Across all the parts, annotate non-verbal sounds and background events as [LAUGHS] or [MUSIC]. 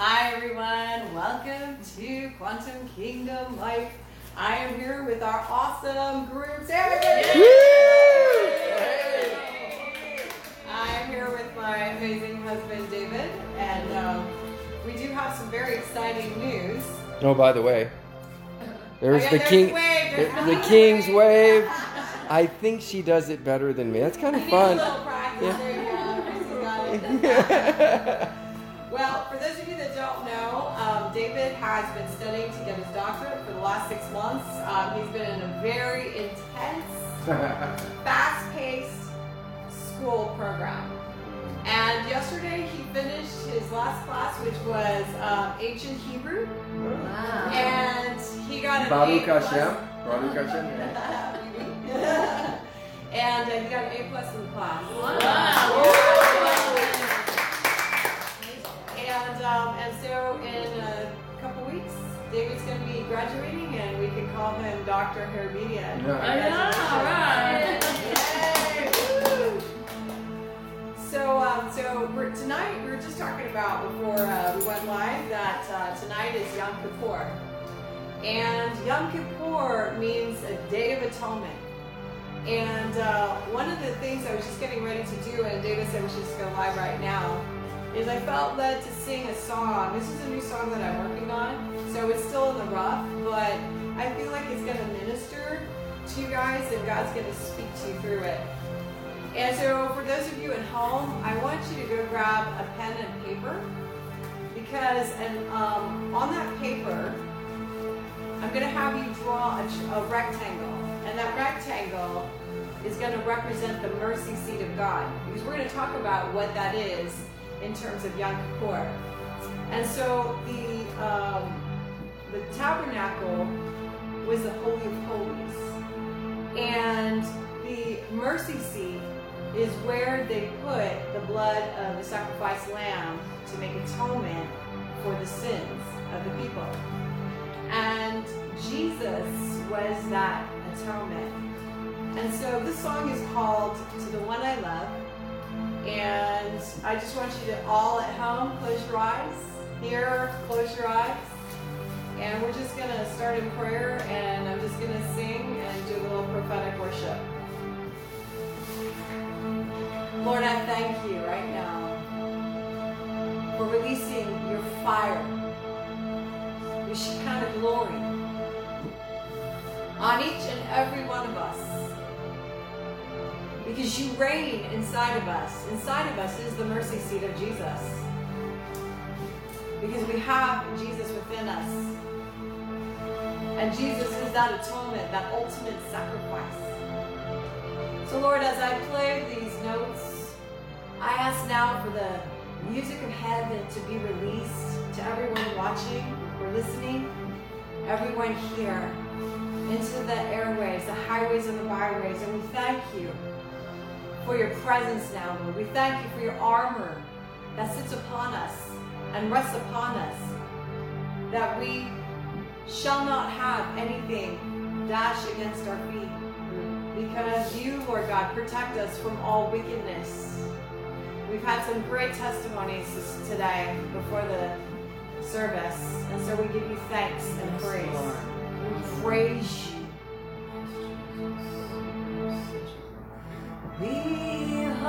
Hi, everyone. Welcome to Quantum Kingdom Life. I am here with our awesome group. Say I'm here with my amazing husband, David, and um, we do have some very exciting news. Oh, by the way, there's Oh, yeah, the there's king, the wave, there's the, king's wave. [LAUGHS] I think she does it better than me. That's kind of fun. Yeah. There you go. Chrissy got it. Well, for those of you that don't know, um, David has been studying to get his doctorate for the last six months. Um, he's been in a very intense, [LAUGHS] fast-paced school program. And yesterday he finished his last class, which was um, ancient Hebrew, and he got an Baruch A plus. Hashem. Baruch Hashem. [LAUGHS] [LAUGHS] and uh, he got an A plus in the class. And um, and so in a couple weeks, David's going to be graduating, and we can call him Dr. Herbidia. Yeah. Yay! Woo! So, um, so we're, tonight we were just talking about before uh, we went live that uh, tonight is Yom Kippur, and Yom Kippur means a day of atonement. And uh, one of the things I was just getting ready to do, and David said we should just go live right now, is I felt led to sing a song. This is a new song that I'm working on, so it's still in the rough, but I feel like it's going to minister to you guys, and God's going to speak to you through it. And so, for those of you at home, I want you to go grab a pen and paper because, and um, on that paper, I'm going to have you draw a, a rectangle, and that rectangle is going to represent the mercy seat of God because we're going to talk about what that is in terms of Yom Kippur. And so, the um, the tabernacle was the holy of holies, and the mercy seat is where they put the blood of the sacrificed lamb to make atonement for the sins of the people. And Jesus was that atonement. And so this song is called To the One I Love. And I just want you to all at home close your eyes. Here, close your eyes. And we're just going to start in prayer and I'm just going to sing and do a little prophetic worship. Lord, I thank you right now for releasing your fire, your Shekinah glory on each and every one of us. Because you reign inside of us. Inside of us is the mercy seat of Jesus. Because we have Jesus within us. And Jesus is that atonement, that ultimate sacrifice. So, Lord, as I play these notes, I ask now for the music of heaven to be released to everyone watching or listening, everyone here, into the airways, the highways and the byways. And we thank you for your presence now, Lord. We thank you for your armor that sits upon us and rests upon us, that we shall not have anything dash against our feet. Because you, Lord God, protect us from all wickedness. We've had some great testimonies today before the service, and so we give you thanks and praise. We praise you. Behold,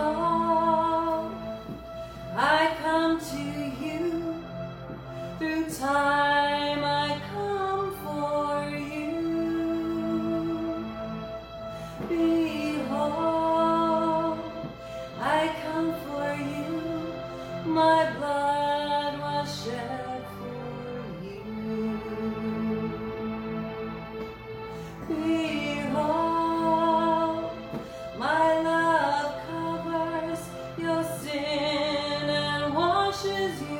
I come to you through time. Washes you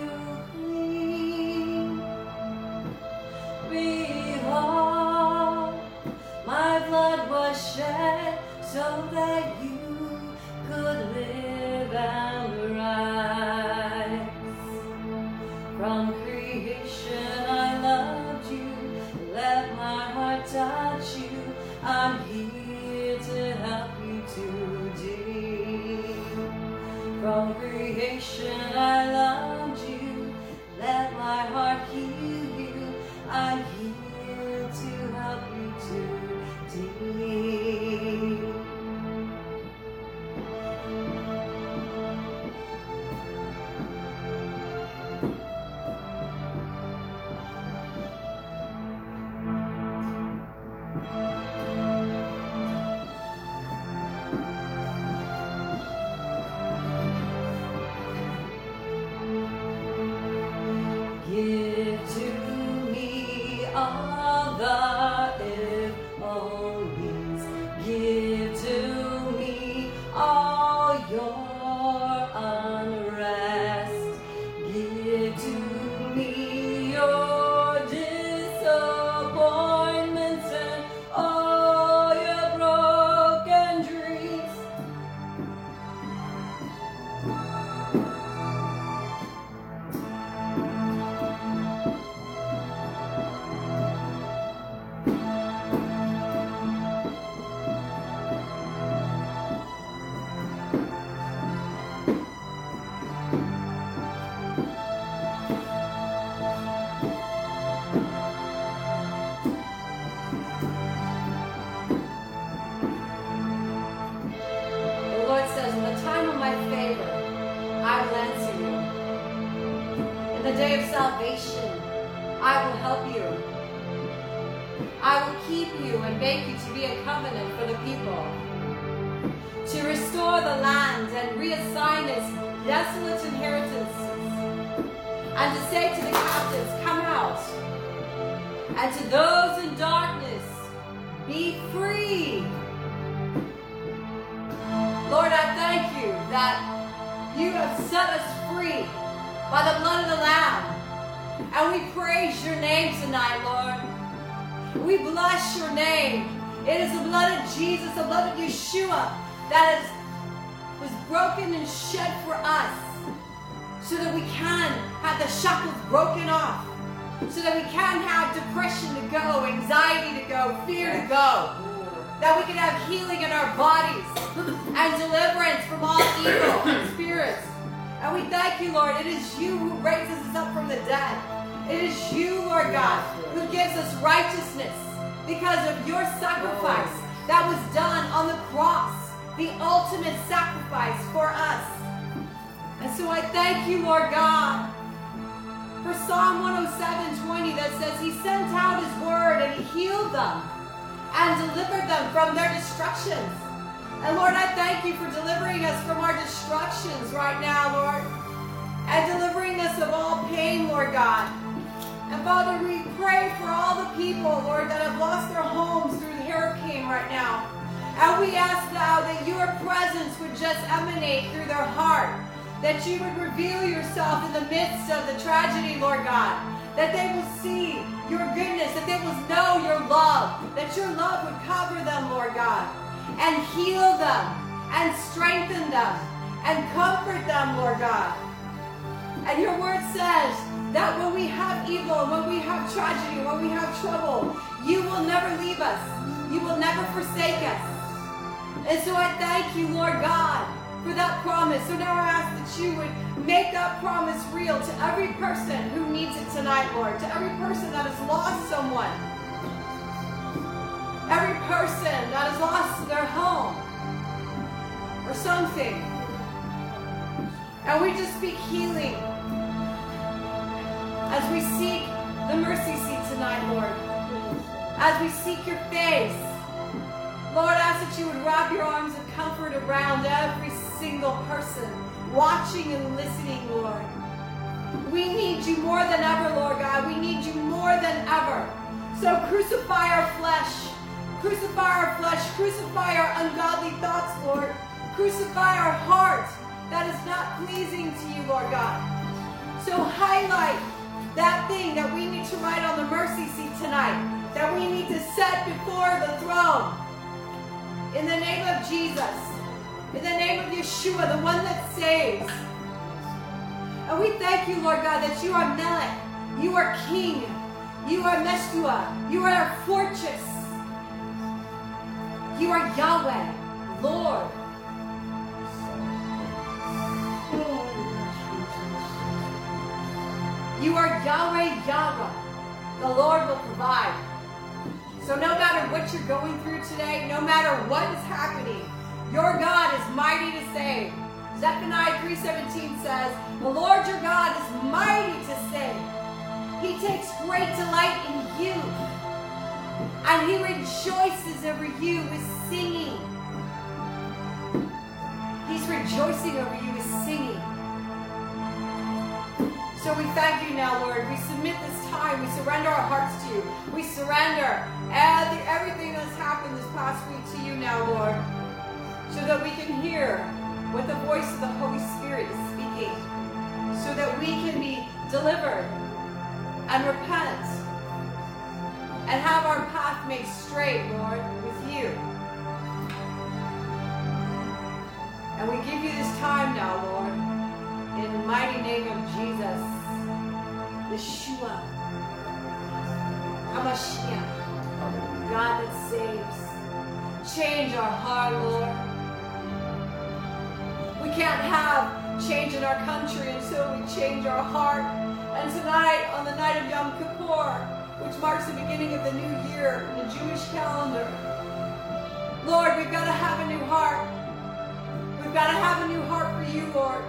And we thank you, Lord. It is you who raises us up from the dead. It is you, Lord God, who gives us righteousness because of your sacrifice that was done on the cross, the ultimate sacrifice for us. And so I thank you, Lord God, for Psalm 107 20 that says, He sent out His word and He healed them and delivered them from their destructions. And Lord, I thank you for delivering us from our destructions right now, Lord, and delivering us of all pain, Lord God. And Father, we pray for all the people, Lord, that have lost their homes through the hurricane right now. And we ask now that your presence would just emanate through their heart, that you would reveal yourself in the midst of the tragedy, Lord God, that they will see your goodness, that they will know your love, that your love would cover them, Lord God and heal them and strengthen them and comfort them, Lord God. And your word says that when we have evil, when we have tragedy, when we have trouble, you will never leave us. You will never forsake us. And so I thank you, Lord God, for that promise. So now I ask that you would make that promise real to every person who needs it tonight, Lord, to every person that has lost someone every person that has lost their home or something. And we just speak healing as we seek the mercy seat tonight, Lord. As we seek your face. Lord, I ask that you would wrap your arms of comfort around every single person watching and listening, Lord. We need you more than ever, Lord God. We need you more than ever. So crucify our flesh Crucify our flesh. Crucify our ungodly thoughts, Lord. Crucify our heart that is not pleasing to you, Lord God. So highlight that thing that we need to write on the mercy seat tonight, that we need to set before the throne. In the name of Jesus, in the name of Yeshua, the one that saves. And we thank you, Lord God, that you are Melech, you are King, you are Meshua, you are our fortress. You are Yahweh, Lord. You are Yahweh, Yahweh. The Lord will provide. So no matter what you're going through today, no matter what is happening, your God is mighty to save. Zephaniah 3.17 says, The Lord your God is mighty to save. He takes great delight in you and he rejoices over you with singing. He's rejoicing over you with singing. So we thank you now, Lord. We submit this time. We surrender our hearts to you. We surrender everything that's happened this past week to you now, Lord, so that we can hear what the voice of the Holy Spirit is speaking, so that we can be delivered and repent and have our path made straight, Lord, with you. And we give you this time now, Lord, in the mighty name of Jesus, Yeshua, HaMashiach, God that saves. Change our heart, Lord. We can't have change in our country until we change our heart. And tonight, on the night of Yom Kippur, which marks the beginning of the new year in the Jewish calendar. Lord, we've got to have a new heart. We've got to have a new heart for you, Lord.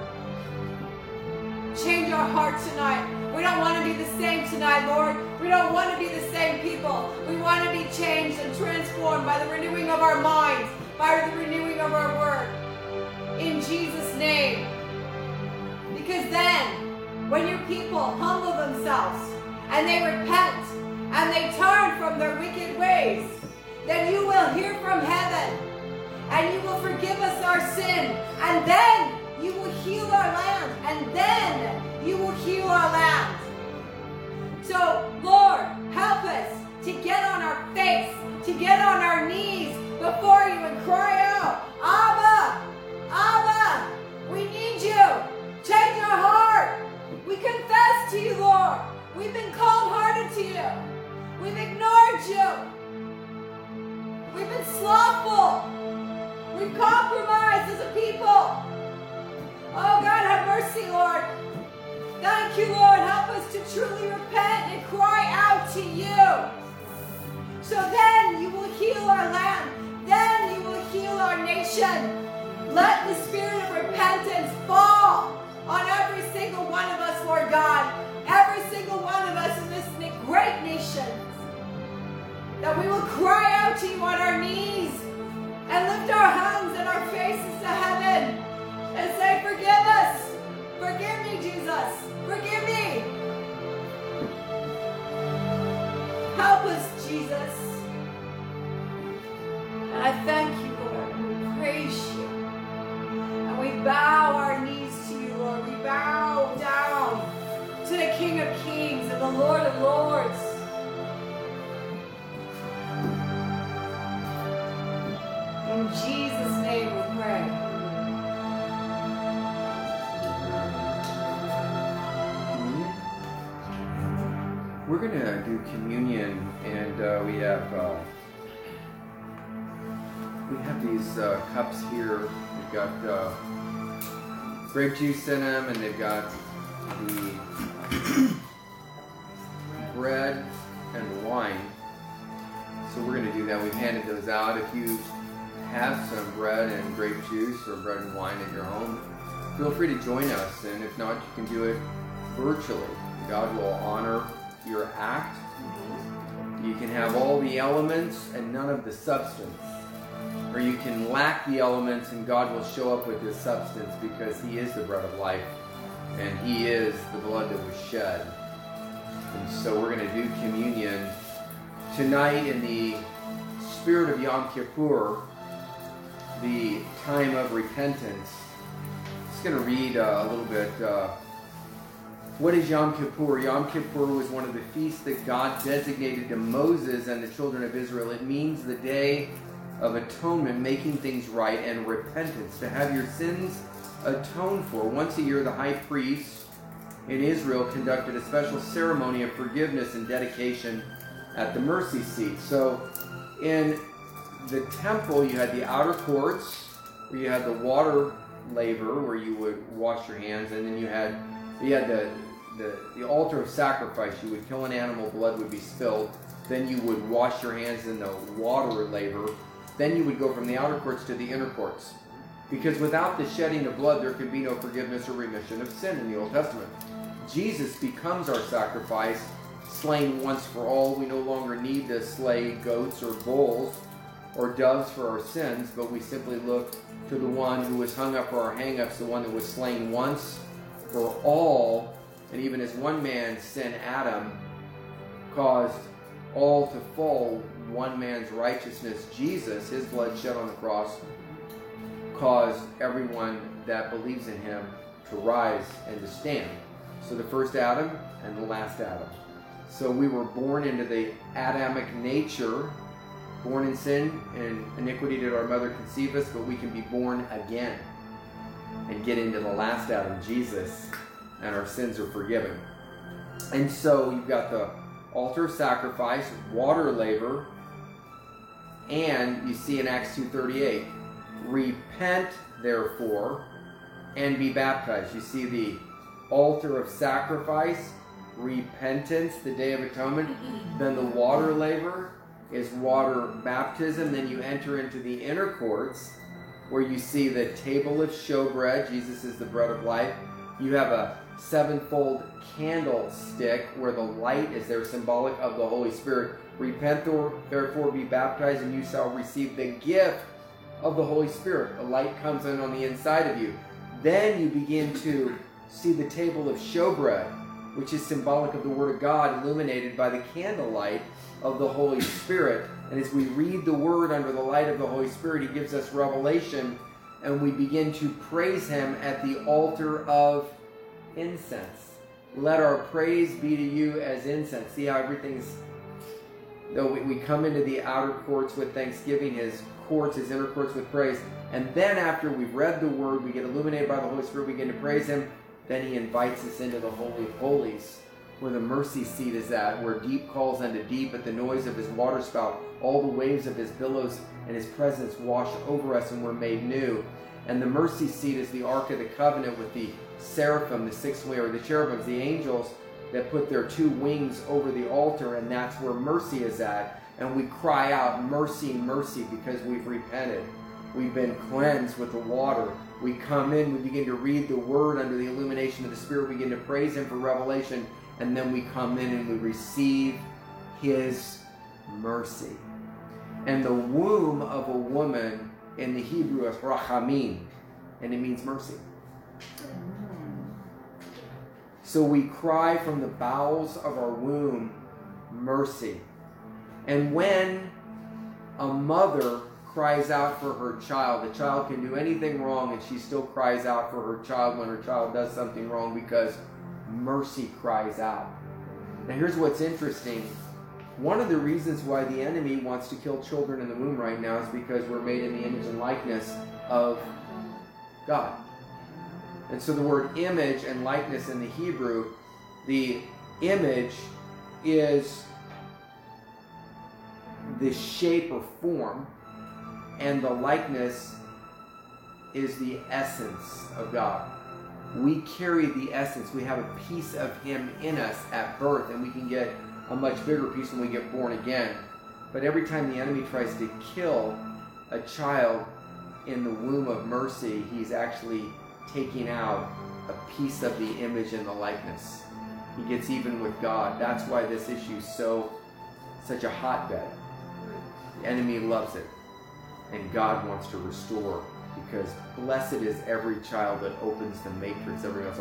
Change our heart tonight. We don't want to be the same tonight, Lord. We don't want to be the same people. We want to be changed and transformed by the renewing of our minds, by the renewing of our word. In Jesus' name. Because then, when your people humble themselves and they repent and they turn from their wicked ways, then you will hear from heaven and you will forgive us our sin. And then you will heal our land. And then you will heal our land. So, Lord, help us to get on our face, to get on our We've ignored you. We've been slothful. We've compromised as a people. Oh, God, have mercy, Lord. Thank you, Lord. Help us to truly repent and cry out to you. So then you will heal our land. Then you will heal our nation. Let the spirit of repentance fall on every single one of us, Lord God. Every single one of us in this great nation. That we will cry out to you on our knees and lift our hands and our faces to heaven and say, Forgive us. Forgive me, Jesus. Forgive me. Help us, Jesus. And I thank you, Lord, we praise you. And we bow our knees to you, Lord. We bow down to the King of Kings and the Lord of Lords. In Jesus' name we pray. We're gonna do communion, and uh, we have uh, we have these uh, cups here. They've got uh, grape juice in them, and they've got the bread and wine. So we're gonna do that. We've handed those out. If you have some bread and grape juice or bread and wine at your home, feel free to join us. And if not, you can do it virtually. God will honor your act. Mm-hmm. You can have all the elements and none of the substance. Or you can lack the elements and God will show up with his substance because he is the bread of life and he is the blood that was shed. And so we're going to do communion tonight in the spirit of Yom Kippur, the time of repentance. I'm just going to read uh, a little bit. Uh, what is Yom Kippur? Yom Kippur was one of the feasts that God designated to Moses and the children of Israel. It means the day of atonement, making things right, and repentance, to have your sins atoned for. Once a year, the high priest in Israel conducted a special ceremony of forgiveness and dedication at the mercy seat. So, in the temple, you had the outer courts, where you had the water laver, where you would wash your hands, and then you had you had the the, the altar of sacrifice, you would kill an animal, blood would be spilled. Then you would wash your hands in the water laver. Then you would go from the outer courts to the inner courts. Because without the shedding of blood, there could be no forgiveness or remission of sin in the Old Testament. Jesus becomes our sacrifice, slain once for all. We no longer need to slay goats or bulls or doves for our sins, but we simply look to the one who was hung up for our hangups, the one that was slain once for all and even as one man's sin, Adam, caused all to fall, one man's righteousness, Jesus, his blood shed on the cross, caused everyone that believes in him to rise and to stand. So the first Adam and the last Adam. So we were born into the Adamic nature, born in sin, and iniquity did our mother conceive us, but we can be born again and get into the last Adam, Jesus and our sins are forgiven. And so you've got the altar of sacrifice, water laver, and you see in Acts 2:38, repent therefore and be baptized. You see the altar of sacrifice, repentance, the day of atonement, then the water laver is water baptism, then you enter into the inner courts where you see the table of showbread, Jesus is the bread of life. You have a sevenfold candlestick where the light is there, symbolic of the Holy Spirit. Repent therefore be baptized, and you shall receive the gift of the Holy Spirit. The light comes in on the inside of you. Then you begin to see the table of showbread, which is symbolic of the Word of God, illuminated by the candlelight of the Holy Spirit. And as we read the Word under the light of the Holy Spirit, He gives us revelation, and we begin to praise Him at the altar of incense. Let our praise be to you as incense. See how everything's, though we, we come into the outer courts with thanksgiving, His courts, His inner courts with praise. And then after we've read the Word, we get illuminated by the Holy Spirit, we begin to praise Him. Then He invites us into the Holy of Holies where the mercy seat is at, where deep calls unto deep at the noise of his waterspout. All the waves of his billows and his presence wash over us, and we're made new. And the mercy seat is the Ark of the Covenant with the seraphim, the six way, or the cherubims, the angels that put their two wings over the altar, and that's where mercy is at. And we cry out, Mercy, mercy, because we've repented. We've been cleansed with the water. We come in, we begin to read the word under the illumination of the Spirit, we begin to praise Him for revelation, and then we come in and we receive His mercy. And the womb of a woman in the Hebrew is rachamim, and it means mercy. So we cry from the bowels of our womb, mercy. And when a mother cries out for her child, the child can do anything wrong and she still cries out for her child when her child does something wrong because mercy cries out. Now, here's what's interesting. One of the reasons why the enemy wants to kill children in the womb right now is because we're made in the image and likeness of God. And so the word image and likeness in the Hebrew, the image is the shape or form, and the likeness is the essence of God we carry the essence. We have a piece of Him in us at birth, and we can get a much bigger piece when we get born again. But every time the enemy tries to kill a child in the womb of mercy, he's actually taking out a piece of the image and the likeness. He gets even with God. That's why this issue is so such a hotbed. The enemy loves it, and God wants to restore because blessed is every child that opens the matrix every once.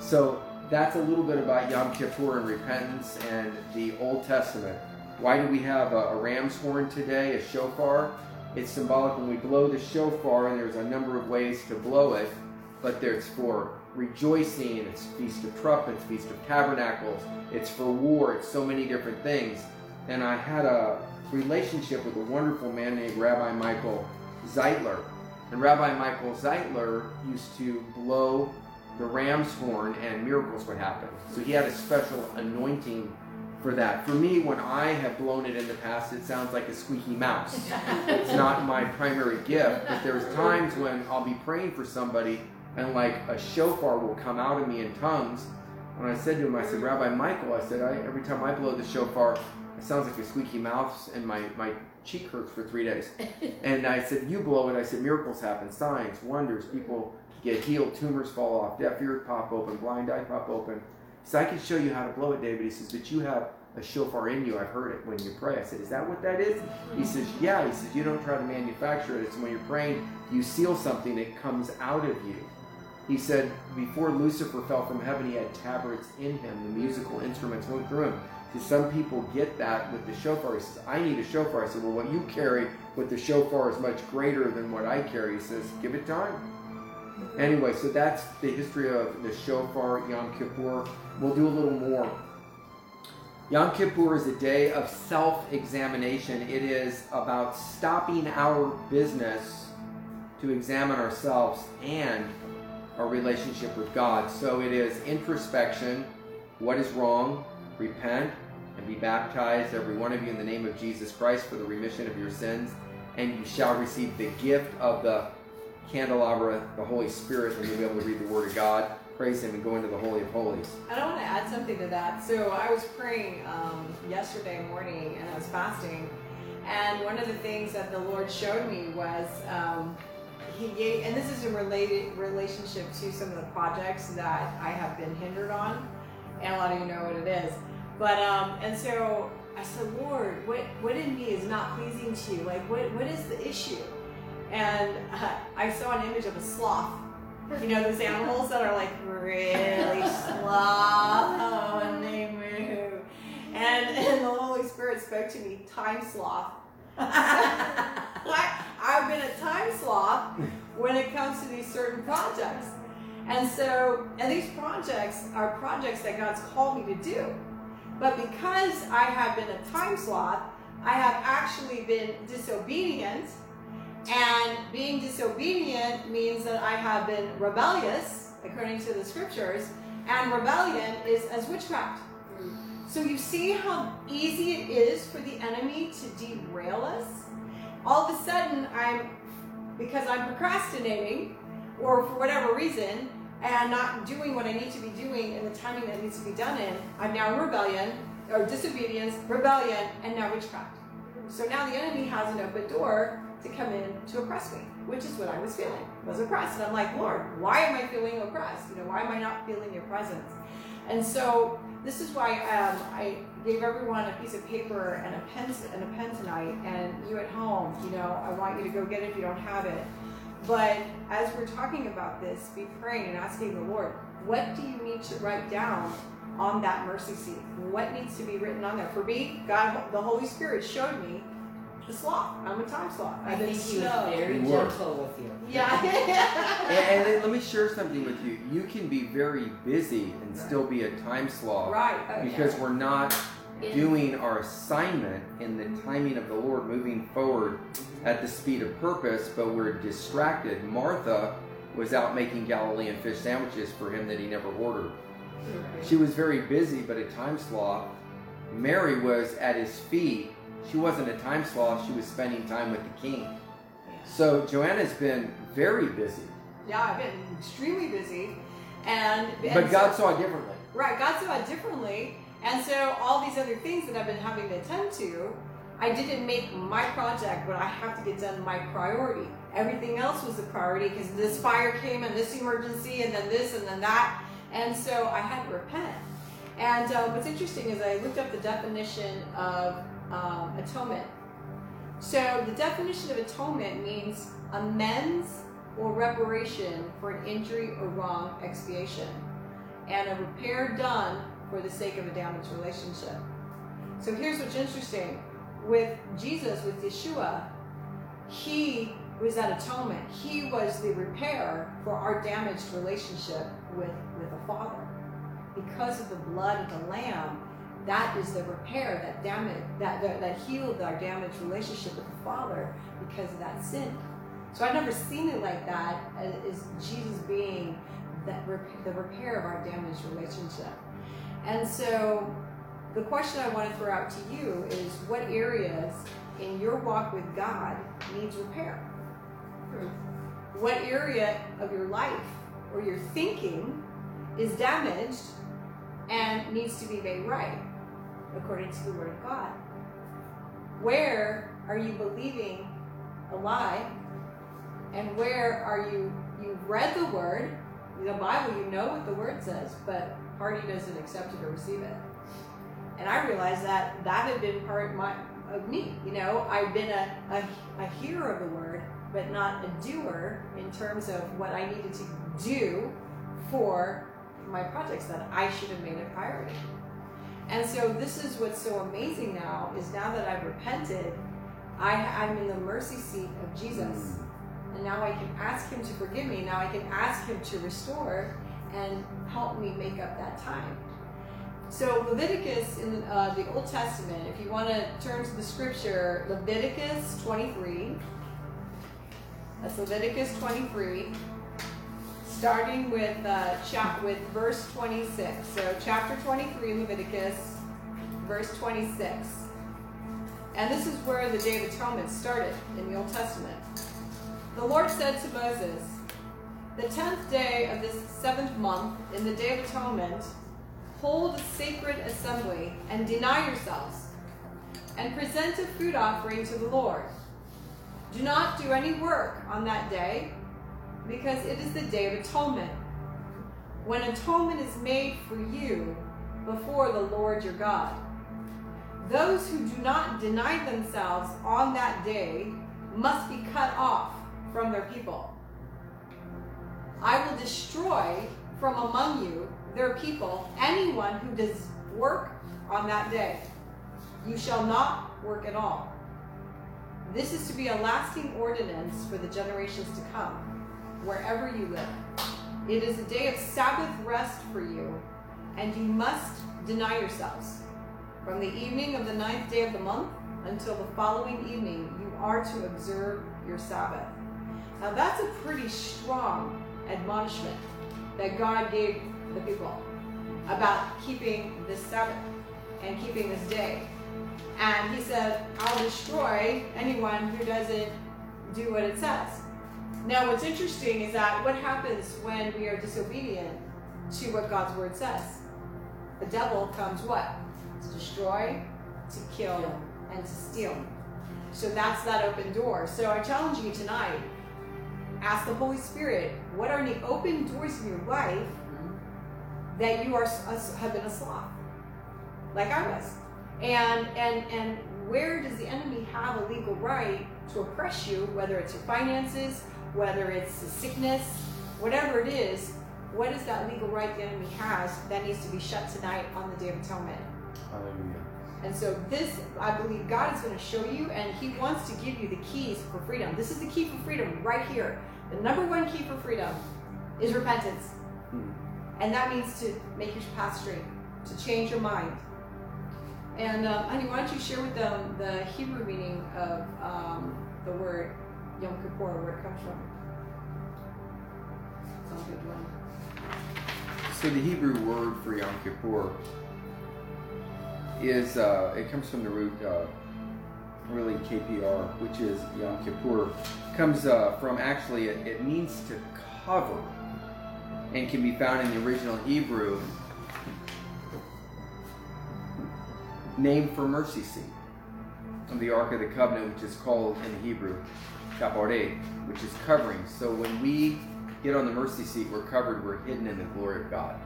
So that's a little bit about Yom Kippur and repentance and the Old Testament. Why do we have a, a ram's horn today, a shofar? It's symbolic when we blow the shofar, and there's a number of ways to blow it, but there's for rejoicing, it's Feast of Trumpets, Feast of Tabernacles, it's for war, it's so many different things. And I had a relationship with a wonderful man named Rabbi Michael Zeitler and Rabbi Michael Zeitler used to blow the ram's horn and miracles would happen. So he had a special anointing for that. For me, when I have blown it in the past, it sounds like a squeaky mouse. it's not my primary gift, but there's times when I'll be praying for somebody and like a shofar will come out of me in tongues. And I said to him, I said, Rabbi Michael, I said, I, every time I blow the shofar, it sounds like a squeaky mouse and my, my cheek hurts for three days. [LAUGHS] and I said, You blow it. I said, Miracles happen, signs, wonders. People get healed, tumors fall off, deaf ears pop open, blind eyes pop open. He said, I can show you how to blow it, David. He says, But you have a shofar in you. I've heard it when you pray. I said, Is that what that is? He says, Yeah. He says, You don't try to manufacture it. It's when you're praying, you seal something, it comes out of you. He said, Before Lucifer fell from heaven, he had tabrets in him. The musical instruments went through him. See, some people get that with the shofar. He says, I need a shofar. I said, Well, what you carry with the shofar is much greater than what I carry. He says, Give it time. Anyway, so that's the history of the shofar, Yom Kippur. We'll do a little more. Yom Kippur is a day of self examination. It is about stopping our business to examine ourselves and our relationship with God. So it is introspection what is wrong, repent and be baptized, every one of you, in the name of Jesus Christ for the remission of your sins, and you shall receive the gift of the candelabra, the Holy Spirit, and you'll be able to read the Word of God, praise Him, and go into the Holy of Holies. I don't want to add something to that. So I was praying um, yesterday morning, and I was fasting, and one of the things that the Lord showed me was um, he gave, and this is in related relationship to some of the projects that I have been hindered on, and a lot of you know what it is. But um, and so I said, Lord, what what in me is not pleasing to you? Like, what what is the issue? And uh, [LAUGHS] I saw an image of a sloth. You know those animals that are like really [LAUGHS] slow and they move. And, and the Holy Spirit spoke to me, time sloth. [LAUGHS] I, I've been a time sloth when it comes to these certain projects. And so, and these projects are projects that God's called me to do. But because I have been a time sloth, I have actually been disobedient. And being disobedient means that I have been rebellious, according to the scriptures. And rebellion is as witchcraft. So you see how easy it is for the enemy to derail us? All of a sudden, I'm, because I'm procrastinating, or for whatever reason, and not doing what I need to be doing in the timing that needs to be done in, I'm now in rebellion, or disobedience, rebellion, and now witchcraft. So now the enemy has an open door to come in to oppress me, which is what I was feeling. Was oppressed. And I'm like, Lord, why am I feeling oppressed? You know, why am I not feeling your presence? And so this is why um, I gave everyone a piece of paper and a pen and a pen tonight. And you at home, you know, I want you to go get it if you don't have it. But as we're talking about this, be praying and asking the Lord, what do you need to write down on that mercy seat? What needs to be written on there? For me, God, the Holy Spirit showed me the sloth. I'm a time sloth. I I've been think he was slow. very You were. gentle with you. Yeah. [LAUGHS] And, and then let me share something with you. You can be very busy and still be a time sloth right. okay. because we're not In- doing our assignment in the timing of the Lord, moving forward at the speed of purpose, but we're distracted. Martha was out making Galilean fish sandwiches for him that he never ordered. She was very busy, but a time sloth. Mary was at his feet. She wasn't a time sloth, she was spending time with the king. So Joanna's been very busy, Yeah, I've been extremely busy, and, and but so- God saw it differently. right, God saw it differently, and so all these other things that I've been having to attend to, I didn't make my project what I have to get done my priority. Everything else was a priority because this fire came and this emergency and then this and then that, and so I had to repent. And uh, what's interesting is I looked up the definition of um, atonement. So the definition of atonement means amends or reparation for an injury or wrong expiation, and a repair done for the sake of a damaged relationship. So here's what's interesting with Jesus, with Yeshua, he was that atonement. He was the repair for our damaged relationship with, with the Father. Because of the blood of the Lamb, that is the repair that damaged that, that that healed our damaged relationship with the Father because of that sin. So I've never seen it like that uh, as, as Jesus being that the repair of our damaged relationship. And so the question I want to throw out to you is what areas in your walk with God needs repair? Hmm. What area of your life or your thinking is damaged and needs to be made right according to the Word of God? Where are you believing a lie? And where are you, you've read the Word, the Bible, you know what the Word says, but party doesn't accept it or receive it. And I realized that that had been part of, my, of me. You know, I've been a, a, a hearer of the Word, but not a doer in terms of what I needed to do for my projects that I should have made a priority. And so this is what's so amazing now is now that I've repented, I, I'm in the mercy seat of Jesus. Mm. And now I can ask him to forgive me. Now I can ask him to restore and help me make up that time. So Leviticus in uh, the Old Testament, if you want to turn to the scripture, Leviticus 23. That's Leviticus 23, starting with uh, chap with verse 26. So chapter 23 Leviticus, verse 26. And this is where the Day of Atonement started in the Old Testament. The Lord said to Moses, The tenth day of this seventh month, in the Day of Atonement, hold a sacred assembly and deny yourselves, and present a food offering to the Lord. Do not do any work on that day, because it is the Day of Atonement, when atonement is made for you before the Lord your God. Those who do not deny themselves on that day must be cut off from their people. I will destroy from among you their people anyone who does work on that day. You shall not work at all. This is to be a lasting ordinance for the generations to come, wherever you live. It is a day of Sabbath rest for you, and you must deny yourselves. From the evening of the ninth day of the month until the following evening, you are to observe your Sabbath. Now, that's a pretty strong admonishment that God gave the people about keeping this Sabbath and keeping this day. And he said, I'll destroy anyone who doesn't do what it says. Now, what's interesting is that what happens when we are disobedient to what God's word says? The devil comes what? To destroy, to kill, and to steal. So that's that open door. So I challenge you tonight ask the Holy Spirit, what are the open doors in your life that you are have been a sloth, like I was, and and and where does the enemy have a legal right to oppress you, whether it's your finances, whether it's sickness, whatever it is? What is that legal right the enemy has that needs to be shut tonight on the Day of Atonement? Hallelujah. And so this, I believe God is going to show you, and He wants to give you the keys for freedom. This is the key for freedom right here. The number one key for freedom is repentance. Hmm. And that means to make your path straight, to change your mind. And um, honey, why don't you share with them the Hebrew meaning of um, the word Yom Kippur, where it comes from? So the Hebrew word for Yom Kippur is uh, it comes from the root uh, really KPR, which is Yom Kippur, comes uh, from actually it, it means to cover, and can be found in the original Hebrew name for mercy seat of the Ark of the Covenant, which is called in Hebrew Kapareh, which is covering. So when we get on the mercy seat, we're covered, we're hidden in the glory of God.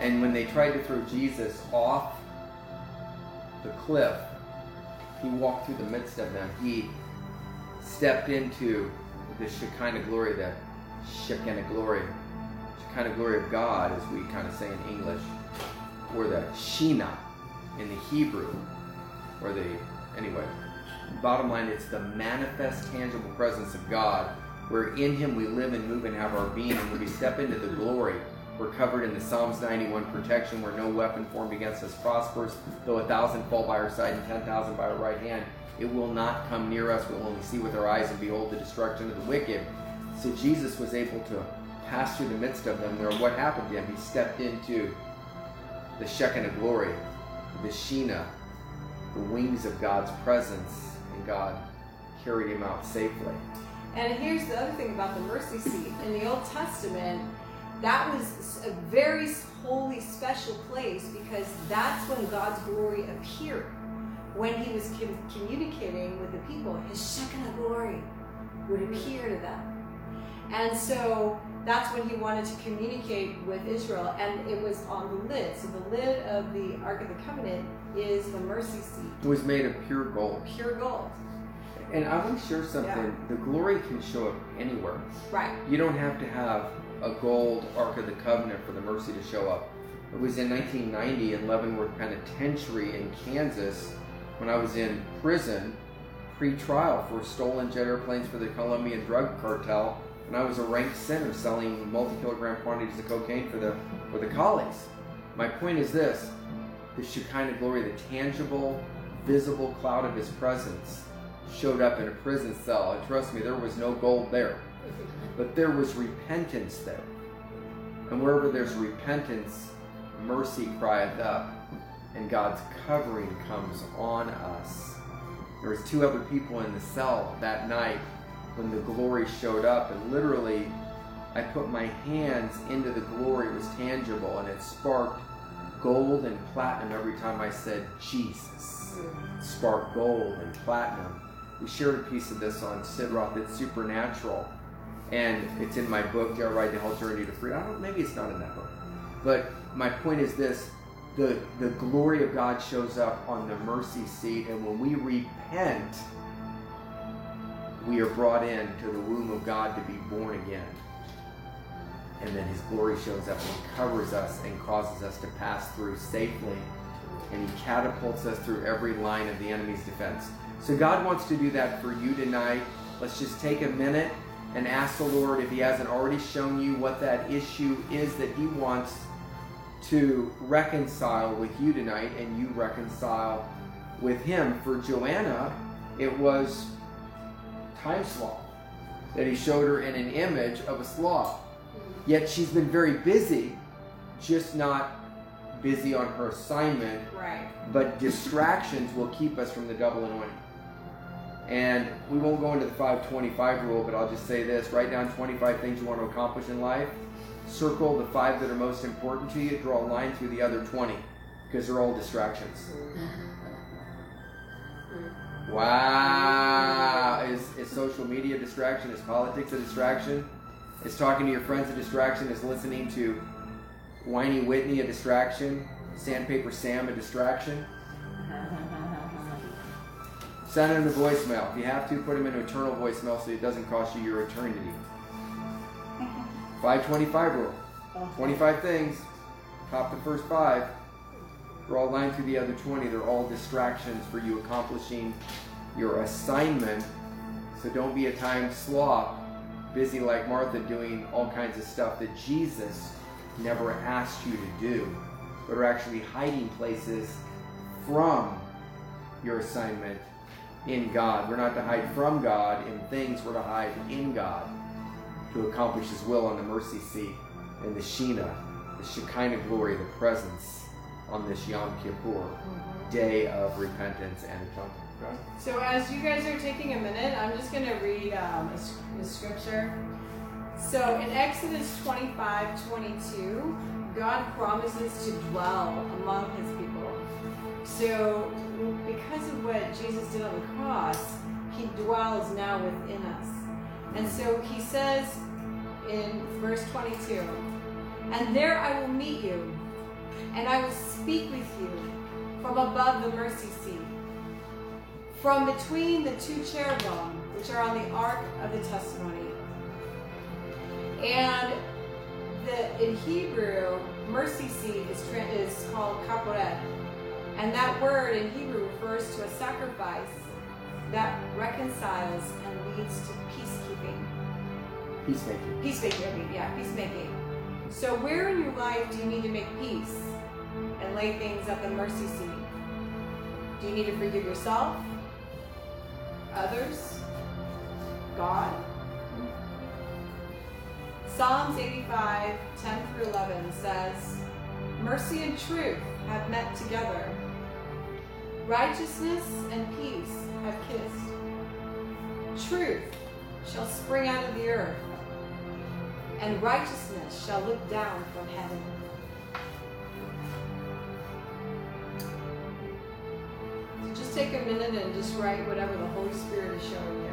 And when they tried to throw Jesus off the cliff, he walked through the midst of them. He stepped into the Shekinah glory, the Shekinah glory, Shekinah glory of God, as we kind of say in English, or the Shina in the Hebrew, or the, anyway, bottom line, it's the manifest, tangible presence of God, where in Him we live and move and have our being, and when we step into the glory, we're covered in the Psalms 91 protection where no weapon formed against us prospers. Though a thousand fall by our side and 10,000 by our right hand, it will not come near us. We'll only see with our eyes and behold the destruction of the wicked. So Jesus was able to pass through the midst of them. Where what happened to him? He stepped into the Shekinah glory, the Sheena, the wings of God's presence, and God carried him out safely. And here's the other thing about the mercy seat. In the Old Testament, that was a very holy, special place because that's when God's glory appeared. When he was com- communicating with the people, his Shekinah glory would appear to them. And so that's when he wanted to communicate with Israel, and it was on the lid. So the lid of the Ark of the Covenant is the mercy seat. It was made of pure gold. Pure gold. And I want to share something. Yeah. The glory can show up anywhere. Right. You don't have to have a gold Ark of the Covenant for the mercy to show up. It was in 1990 in Leavenworth Penitentiary in Kansas when I was in prison pre-trial for stolen jet airplanes for the Colombian drug cartel and I was a ranked sinner selling multi-kilogram quantities of cocaine for the for the collies. My point is this: the Shekinah glory, the tangible, visible cloud of His presence, showed up in a prison cell. And trust me, there was no gold there. But there was repentance there. And wherever there's repentance, mercy crieth up, and God's covering comes on us. There was two other people in the cell that night when the glory showed up, and literally, I put my hands into the glory. It was tangible, and it sparked gold and platinum every time I said Jesus. Sparked gold and platinum. We shared a piece of this on Sid Roth. It's supernatural and it's in my book, Jet Ride to Hell Journey to Freedom. I don't, maybe it's not in that book, but my point is this: the the glory of God shows up on the mercy seat, and when we repent, we are brought in to the womb of God to be born again. And then His glory shows up and covers us and causes us to pass through safely, and He catapults us through every line of the enemy's defense. So God wants to do that for you tonight. Let's just take a minute and ask the Lord if He hasn't already shown you what that issue is that He wants to reconcile with you tonight and you reconcile with Him. For Joanna, it was time sloth that He showed her in an image of a sloth. Yet she's been very busy, just not busy on her assignment. Right. But distractions will keep us from the double anointing. And we won't go into the 525 rule, but I'll just say this write down 25 things you want to accomplish in life. Circle the five that are most important to you. Draw a line through the other 20 because they're all distractions. Wow. Is, is social media a distraction? Is politics a distraction? Is talking to your friends a distraction? Is listening to Whiny Whitney a distraction? Sandpaper Sam a distraction? Send him a voicemail. If you have to, put him in eternal voicemail so it doesn't cost you your eternity. 525 rule. 25 things. Top the first five. Draw a line through the other 20. They're all distractions for you accomplishing your assignment. So don't be a time sloth, busy like Martha doing all kinds of stuff that Jesus never asked you to do, but are actually hiding places from your assignment in God. We're not to hide from God in things, we're to hide in God to accomplish His will on the mercy seat and the Shekinah, the Shekinah glory, the presence on this Yom Kippur, day of repentance and atonement. So as you guys are taking a minute, I'm just going to read um, a, scripture. So in Exodus 25, 22, God promises to dwell among his people. So because of what Jesus did on the cross, he dwells now within us. And so he says in verse 22, And there I will meet you, and I will speak with you from above the mercy seat, from between the two cherubim which are on the ark of the testimony. And the, in Hebrew, mercy seat is, is called kaporet. And that word in Hebrew refers to a sacrifice that reconciles and leads to peacekeeping. Peacemaking. Peacemaking, I mean, yeah, peacemaking. So where in your life do you need to make peace and lay things at the mercy seat? Do you need to forgive yourself? Others? God? Psalms 85, 10 through 11 says, Mercy and truth have met together. Righteousness and peace have kissed. Truth shall spring out of the earth, and righteousness shall look down from heaven. So just take a minute and just write whatever the Holy Spirit is showing you.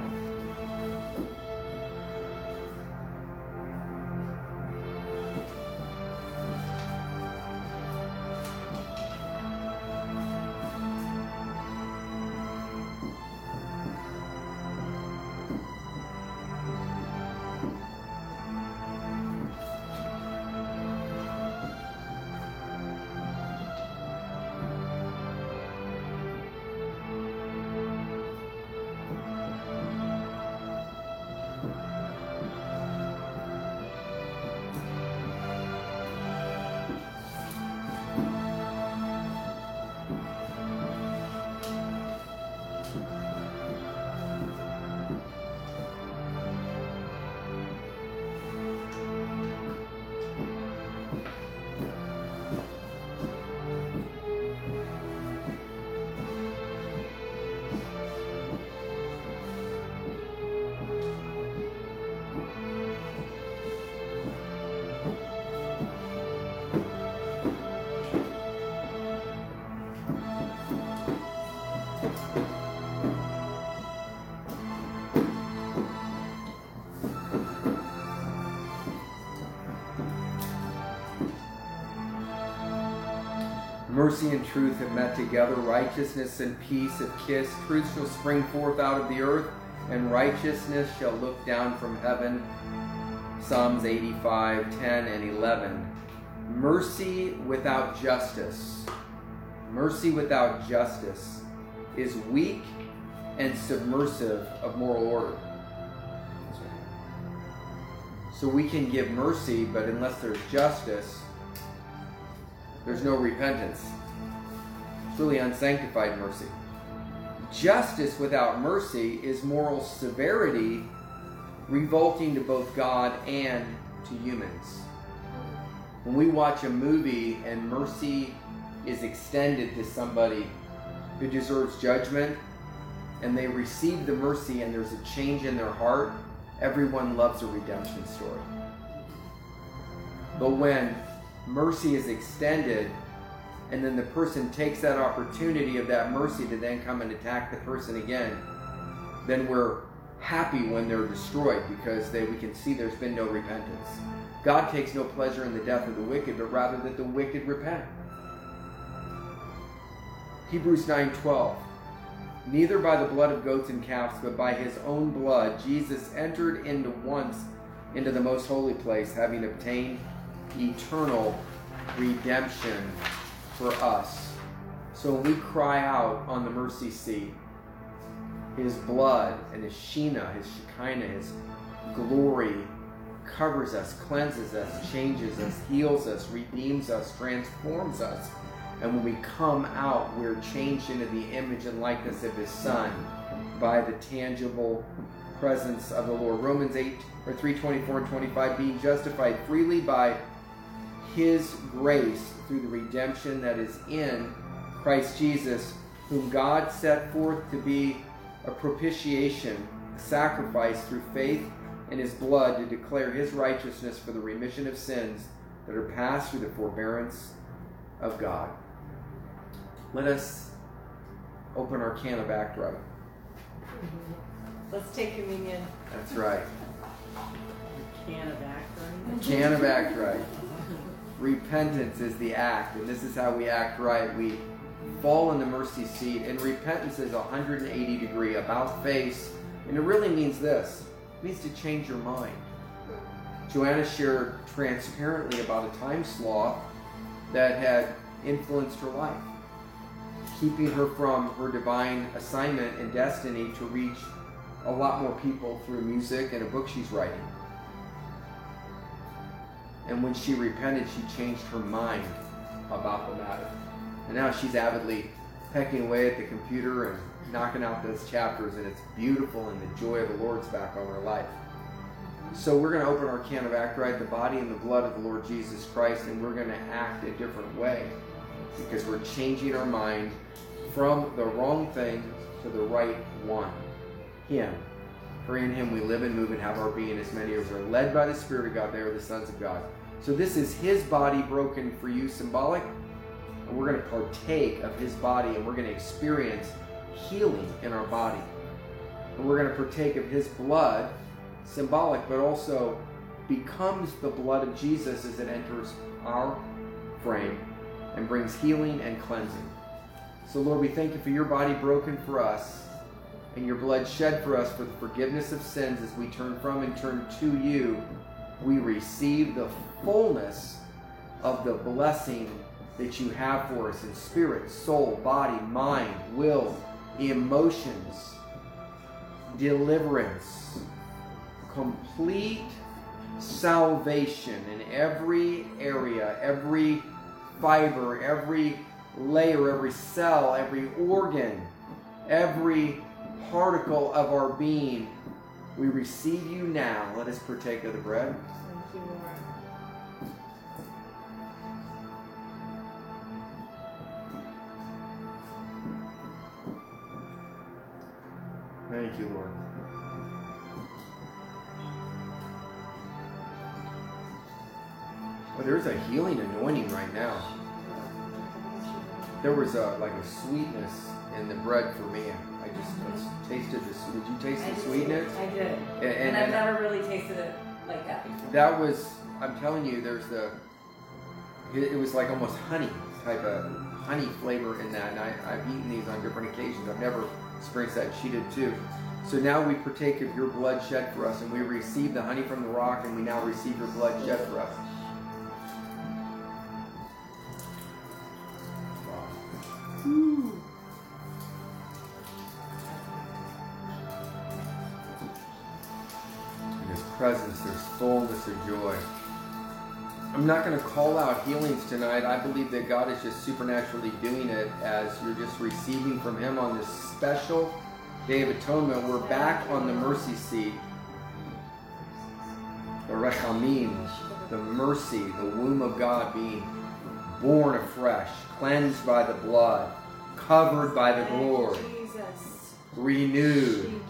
Mercy and truth have met together. Righteousness and peace have kissed. Truth shall spring forth out of the earth, and righteousness shall look down from heaven. Psalms 85, 10, and 11. Mercy without justice. Mercy without justice is weak and submersive of moral order. So we can give mercy, but unless there's justice, there's no repentance. It's really unsanctified mercy. Justice without mercy is moral severity, revolting to both God and to humans. When we watch a movie and mercy is extended to somebody who deserves judgment, and they receive the mercy and there's a change in their heart, everyone loves a redemption story. But when mercy is extended, and then the person takes that opportunity of that mercy to then come and attack the person again, then we're happy when they're destroyed because they, we can see there's been no repentance. God takes no pleasure in the death of the wicked, but rather that the wicked repent. Hebrews 9:12 Neither by the blood of goats and calves, but by his own blood Jesus entered into once into the most holy place, having obtained eternal redemption for us. So when we cry out on the mercy seat, his blood and his Shina, his Shekinah, his glory covers us, cleanses us, changes us, heals us, redeems us, transforms us. And when we come out, we're changed into the image and likeness of his son by the tangible presence of the Lord. Romans 8 or 324 and 25 being justified freely by his grace through the redemption that is in Christ Jesus, whom God set forth to be a propitiation, a sacrifice through faith in his blood to declare his righteousness for the remission of sins that are passed through the forbearance of God. Let us open our can of act right. Mm-hmm. Let's take communion. That's right. A Can of act right. Can of act right. Repentance is the act, and this is how we act right. We fall in the mercy seat, and repentance is 180 degree about face, and it really means this it means to change your mind. Joanna shared transparently about a time sloth that had influenced her life, keeping her from her divine assignment and destiny to reach a lot more people through music and a book she's writing. And when she repented, she changed her mind about the matter. And now she's avidly pecking away at the computer and knocking out those chapters, and it's beautiful, and the joy of the Lord's back on her life. So we're going to open our can of act the body and the blood of the Lord Jesus Christ, and we're going to act a different way because we're changing our mind from the wrong thing to the right one, Him. For in Him we live and move and have our being, as many as are led by the Spirit of God, they are the sons of God. So this is His body broken for you, symbolic, and we're going to partake of His body, and we're going to experience healing in our body. And we're going to partake of His blood, symbolic, but also becomes the blood of Jesus as it enters our frame and brings healing and cleansing. So, Lord, we thank you for your body broken for us and your blood shed for us for the forgiveness of sins as we turn from and turn to you. We receive the fullness of the blessing that you have for us in spirit, soul, body, mind, will, emotions, deliverance, complete salvation in every area, every fiber, every layer, every cell, every organ, every particle of our being. We receive you now. Let us partake of the bread. Thank you, Lord. Thank you, Lord. Well, there's a healing anointing right now. There was a like a sweetness in the bread for me. I just, I tasted this. Did you taste I the did. sweetness? I did. And, And, and- I've never really tasted it like that before. that was. I'm telling you, there's the it, it was like almost honey type of honey flavor in that. And I, I've eaten these on different occasions. I've never experienced that. She did too. So now we partake of your blood shed for us, and we receive the honey from the rock, and we now receive your blood shed for us. In presence, there's fullness of joy. I'm not going to call out healings tonight. I believe that God is just supernaturally doing it as you're just receiving from Him on this special Day of Atonement. We're back on the mercy seat. The Rechamim, the mercy, the womb of God being born afresh, cleansed by the blood, covered by the glory, renewed.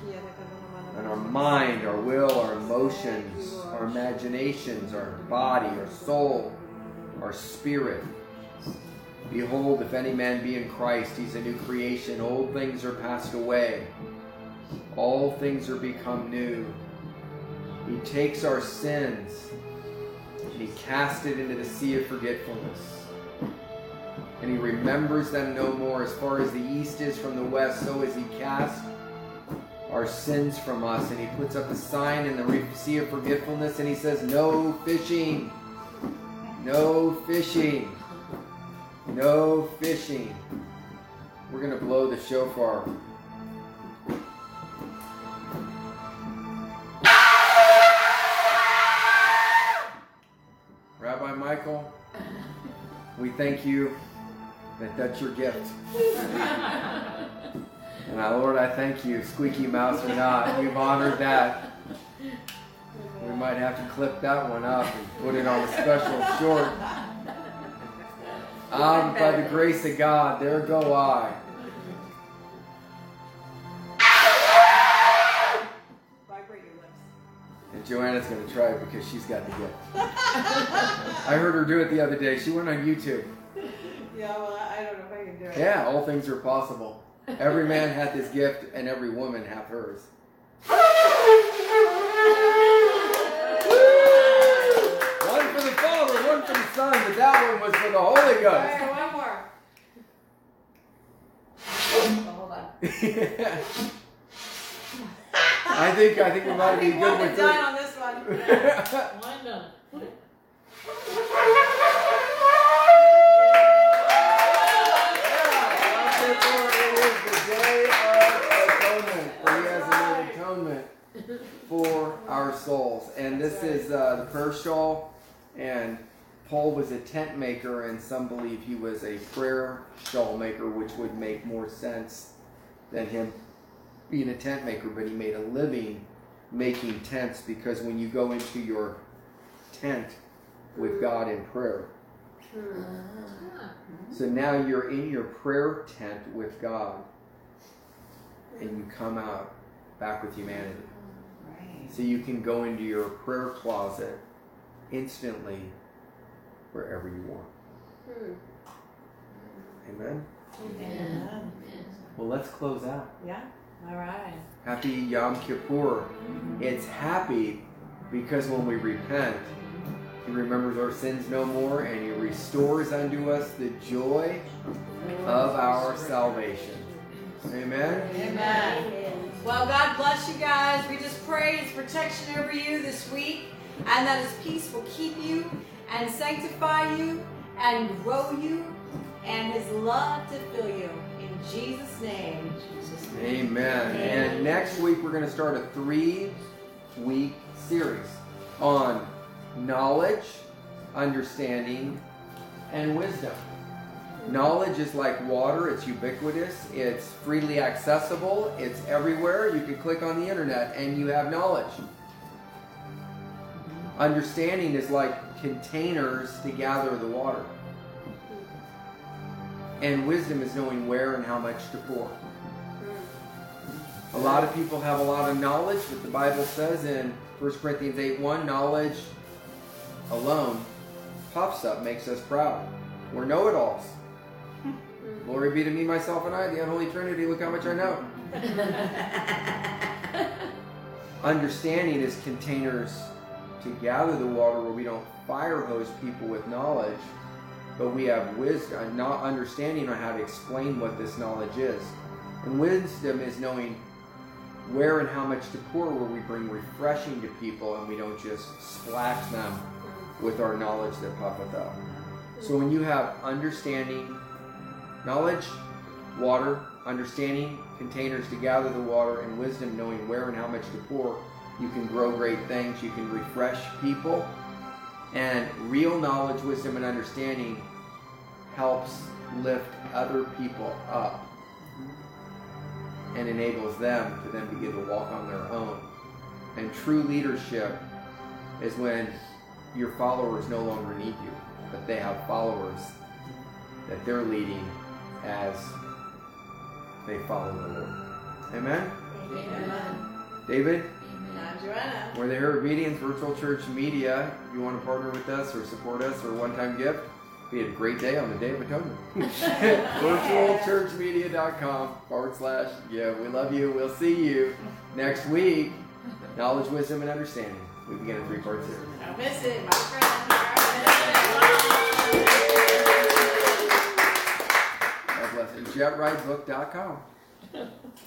Mind, our will, our emotions, our imaginations, our body, our soul, our spirit. Behold, if any man be in Christ, he's a new creation. Old things are passed away. All things are become new. He takes our sins and he casts it into the sea of forgetfulness. And he remembers them no more. As far as the east is from the west, so is he cast our sins from us. And he puts up a sign in the sea of forgetfulness and he says, No fishing. No fishing. No fishing. We're going to blow the shofar. Rabbi Michael, we thank you that that's your gift. [LAUGHS] And Lord, I thank you, squeaky mouse or not, you've honored that. We might have to clip that one up and put it on a special short. Um, by the grace of God, there go I. Vibrate your lips. And Joanna's going to try it because she's got the gift. [LAUGHS] I heard her do it the other day. She went on YouTube. Yeah, well, I don't know if I can do it. Yeah, all things are possible. Every man hath his gift, and every woman hath hers. One for the Father, one for the Son, but that one was for the Holy Ghost. right, one more. Oh, hold on. [LAUGHS] I think I think we might I be think good one with and done three. on this one. [LAUGHS] Why not? [LAUGHS] for our souls. And this is uh, the prayer shawl. And Paul was a tent maker, and some believe he was a prayer shawl maker, which would make more sense than him being a tent maker. But he made a living making tents because when you go into your tent with God in prayer, so now you're in your prayer tent with God, and you come out back with humanity. So you can go into your prayer closet instantly wherever you want. Hmm. Amen? Well, let's close out. Yeah. All right. Happy Yom Kippur. Mm-hmm. It's happy because when we repent, He remembers our sins no more and He restores unto us the joy of our salvation. Amen? Amen. Well, God bless you guys. We just pray His protection over you this week and that His peace will keep you and sanctify you and grow you and His love to fill you. In Jesus' name. Amen. And next week we're going to start a three week series on knowledge, understanding, and wisdom. Knowledge is like water, it's ubiquitous, it's freely accessible, it's everywhere. You can click on the internet and you have knowledge. Understanding is like containers to gather the water. And wisdom is knowing where and how much to pour. A lot of people have a lot of knowledge, but the Bible says in 1 Corinthians 8 1, knowledge alone pops up, makes us proud. We're know it alls. Glory be to me, myself, and I, the unholy Trinity. Look how much I know. [LAUGHS] Understanding is containers to gather the water where we don't fire hose people with knowledge, but we have wisdom, not understanding on how to explain what this knowledge is. And wisdom is knowing where and how much to pour, where we bring refreshing to people and we don't just splash them with our knowledge that puffeth up. So when you have understanding, knowledge, water, understanding, containers to gather the water, and wisdom, knowing where and how much to pour, you can grow great things. You can refresh people. And real knowledge, wisdom, and understanding helps lift other people up and enables them to then begin to walk on their own. And true leadership is when your followers no longer need you, but they have followers that they're leading as they follow the Lord. Amen? Amen. David, Joanna. we're the Hairabedians Virtual Church Media. If you want to partner with us or support us or one time gift, be a great day on the Day of Atonement. [LAUGHS] VirtualChurchMedia.com forward slash give. We love you. We'll see you next week. Knowledge, wisdom, and understanding. We begin a three part series. Don't miss it, my friend. JetRideBook.com. [LAUGHS]